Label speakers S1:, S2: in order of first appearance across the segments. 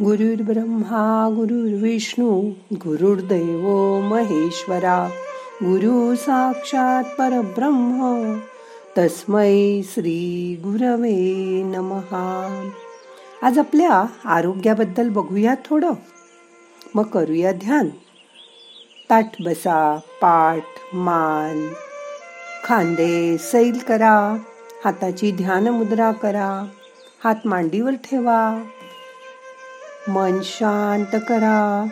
S1: गुरुर्ब्रह्मा गुरुर्विष्णू गुरुर्दैव महेश्वरा गुरु साक्षात परब्रह्म तस्मै श्री गुरवे नमहा. आज आपल्या आरोग्याबद्दल बघूया थोडं. मग करूया ध्यान. ताठ बसा पाठ मान. खांदे सैल करा. हाताची ध्यान मुद्रा करा. हात मांडीवर ठेवा. मन शांत करा.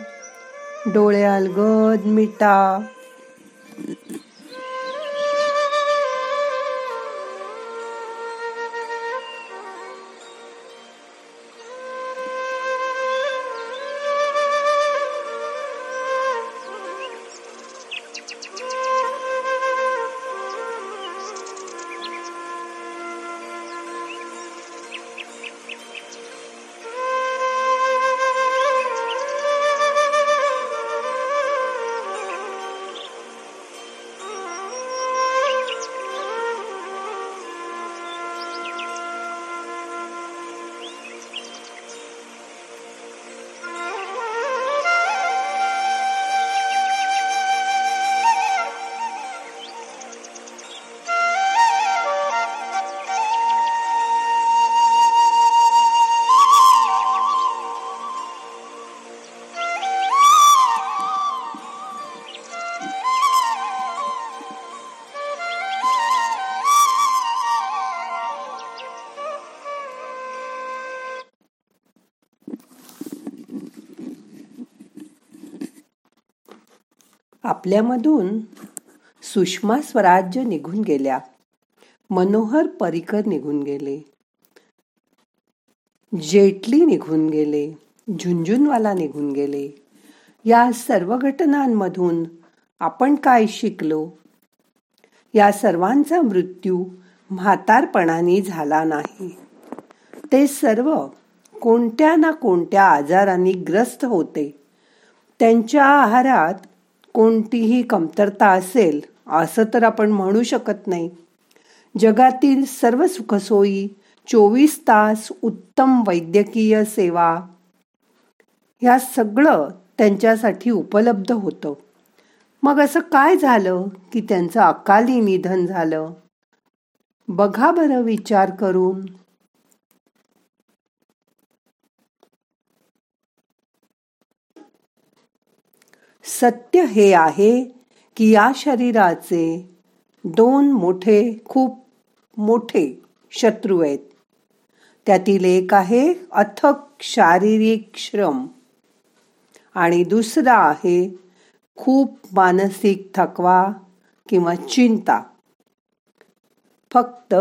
S1: डोळे अलगद मिटा. आपल्यामधून सुषमा स्वराज्य निघून गेल्या. मनोहर परिकर निघून गेले. जेटली निघून गेले. झुंझुनवाला निघून गेले. या सर्व घटनांमधून आपण काय शिकलो? या सर्वांचा मृत्यू म्हातारपणाने झाला नाही. ते सर्व कोणत्या ना कोणत्या आजारांनी ग्रस्त होते. त्यांच्या आहारात कोणतीही कमतरता असेल असं तर आपण म्हणू शकत नाही. जगातील सर्व सुखसोयी चोवीस तास उत्तम वैद्यकीय सेवा ह्या सगळं त्यांच्यासाठी उपलब्ध होतं. मग असं काय झालं की त्यांचं अकाली निधन झालं? बघा बरं विचार करून. सत्य हे आहे की या शरीराचे दोन मोठे खूप मोठे शत्रू आहेत. त्यातील एक आहे अथक शारीरिक श्रम आणि दुसरा आहे खूप मानसिक थकवा किंवा चिंता. फक्त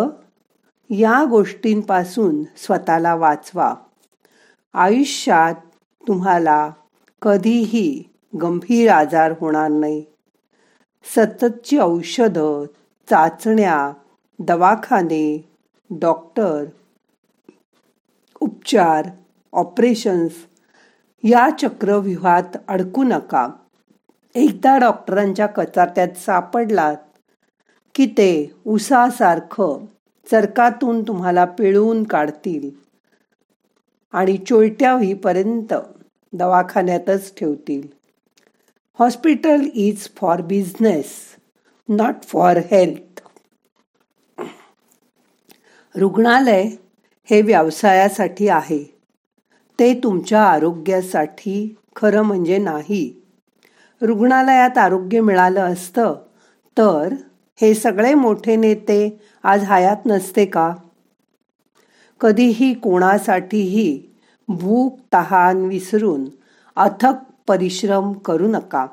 S1: या गोष्टींपासून स्वतःला वाचवा. आयुष्यात तुम्हाला कधीही गंभीर आजार होणार नाही. सततची औषधं चाचण्या दवाखाने डॉक्टर उपचार ऑपरेशन्स या चक्रव्यूहात अडकू नका. एकदा डॉक्टरांच्या कचात्यात सापडलात की ते उसासारखं चरकातून तुम्हाला पिळवून काढतील आणि चोळट्या होईपर्यंत दवाखान्यातच ठेवतील. Hospital is for business not for health रुग्णालय हे व्यवसायासाठी आहे. ते तुमच्या आरोग्यासाठी खरं म्हणजे नाही. रुग्णालयात आरोग्य मिळालं असतं तर हे सगळे मोठे नेते आज हयात नसते का? कधीही कोणासाठीही भूक तहान विसरून अथक परिश्रम करू नका.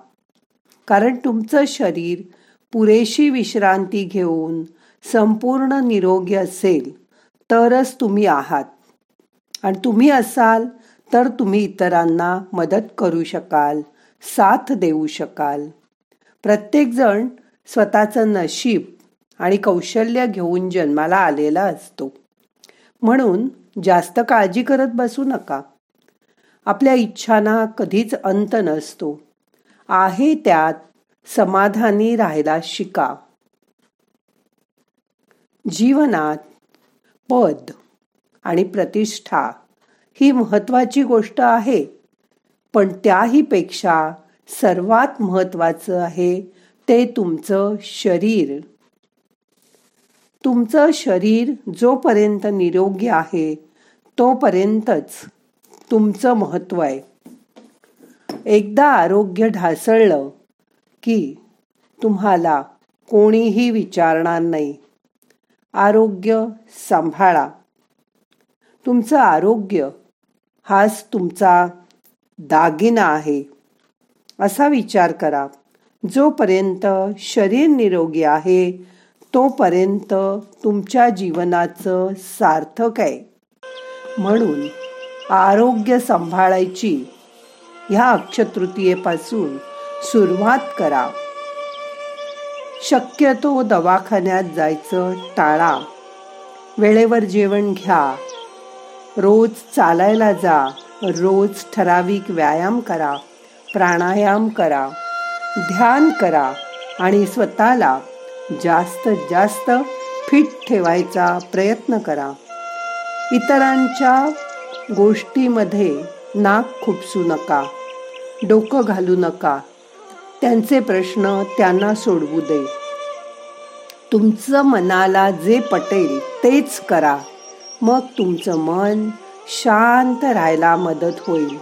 S1: कारण तुमचं शरीर पुरेशी विश्रांती घेऊन संपूर्ण निरोगी असेल तरच तुम्ही आहात. आणि तुम्ही असाल तर तुम्ही इतरांना मदत करू शकाल साथ देऊ शकाल. प्रत्येकजण स्वतःचं नशीब आणि कौशल्य घेऊन जन्माला आलेला असतो. म्हणून जास्त काळजी करत बसू नका. आपल्या इच्छांना कधीच अंत नसतो. आहे त्यात समाधानी राहायला शिका. जीवनात पद आणि प्रतिष्ठा ही महत्वाची गोष्ट आहे पण त्याही पेक्षा सर्वात महत्वाचं आहे ते तुमचं शरीर. तुमचं शरीर जोपर्यंत निरोगी आहे तोपर्यंतच तुमचं महत्त्व आहे. एकदा आरोग्य ढासळलं की तुम्हाला कोणीही विचारणार नाही. आरोग्य सांभाळा. तुमचं आरोग्य हाच तुमचा दागिना आहे. असा विचार करा. जोपर्यंत शरीर निरोगी आहे तोपर्यंत तुमच्या जीवनाचं सार्थक आहे. म्हणून आरोग्य सांभाळायची ह्या अक्षतृतीयेपासून सुरुवात करा. शक्यतो दवाखान्यात जायचं टाळा. वेळेवर जेवण घ्या. रोज चालायला जा. रोज ठराविक व्यायाम करा. प्राणायाम करा. ध्यान करा आणि स्वतःला जास्त जास्त फिट ठेवायचा प्रयत्न करा. इतरांच्या गोष्टीमध्ये नाक खुपसू नका डोकं घालू नका. त्यांचे प्रश्न त्यांना सोडवू दे. तुमचं मनाला जे पटेल तेच करा. मग तुमचं मन शांत राहायला मदत होईल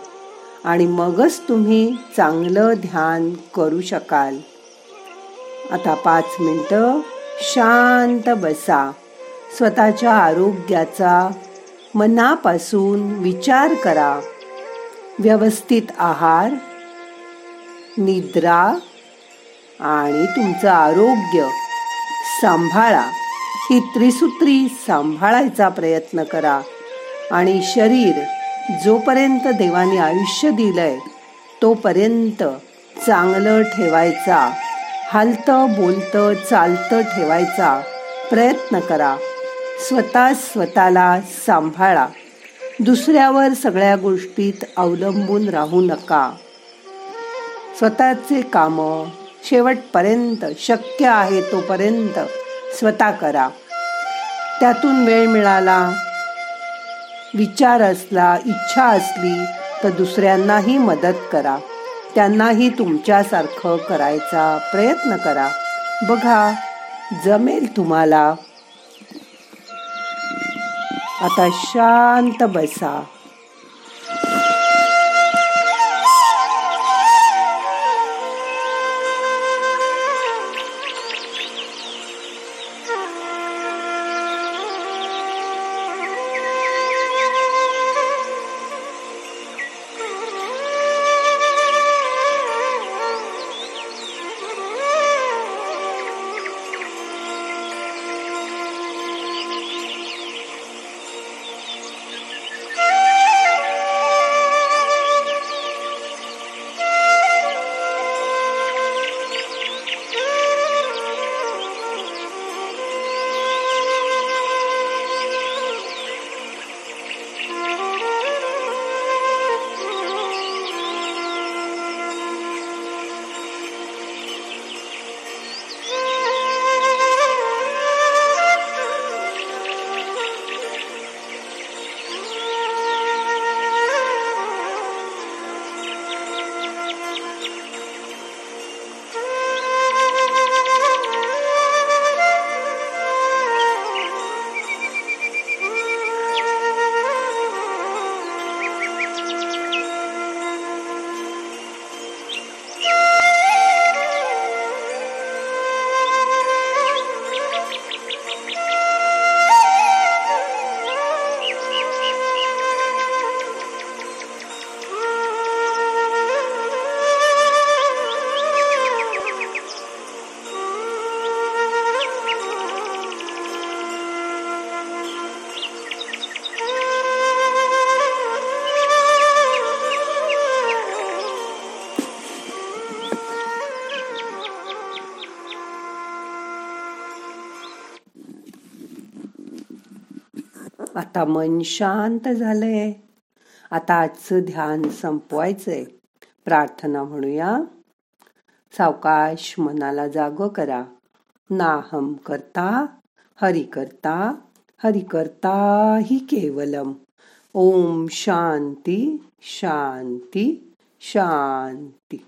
S1: आणि मगच तुम्ही चांगलं ध्यान करू शकाल. आता पाच मिनटं शांत बसा. स्वतःच्या आरोग्याचा मनापासून विचार करा. व्यवस्थित आहार निद्रा आणि तुमचं आरोग्य सांभाळा. ही त्रिसूत्री सांभाळायचा प्रयत्न करा आणि शरीर जोपर्यंत देवाने आयुष्य दिलंय तोपर्यंत चांगलं ठेवायचा हालतं बोलतं चालतं ठेवायचा प्रयत्न करा. स्वतः स्वतःला सांभाळा. दुसऱ्यावर सगळ्या गोष्टीत अवलंबून राहू नका. स्वतःचे काम शेवटपर्यंत शक्य आहे तोपर्यंत स्वतः करा. त्यातून वेळ मिळाला विचार असला इच्छा असली तर दुसऱ्यांनाही मदत करा. त्यांनाही तुमच्यासारखं करायचा प्रयत्न करा. बघा जमेल तुम्हाला. आता शांत बसा. आता मन शांत झालंय. आता आजचं ध्यान संपवायचंय. प्रार्थना म्हणूया. सावकाश मनाला जाग करा. नाहम करता हरि करता हरि करता ही केवलम. ओम शांती शांती शांती.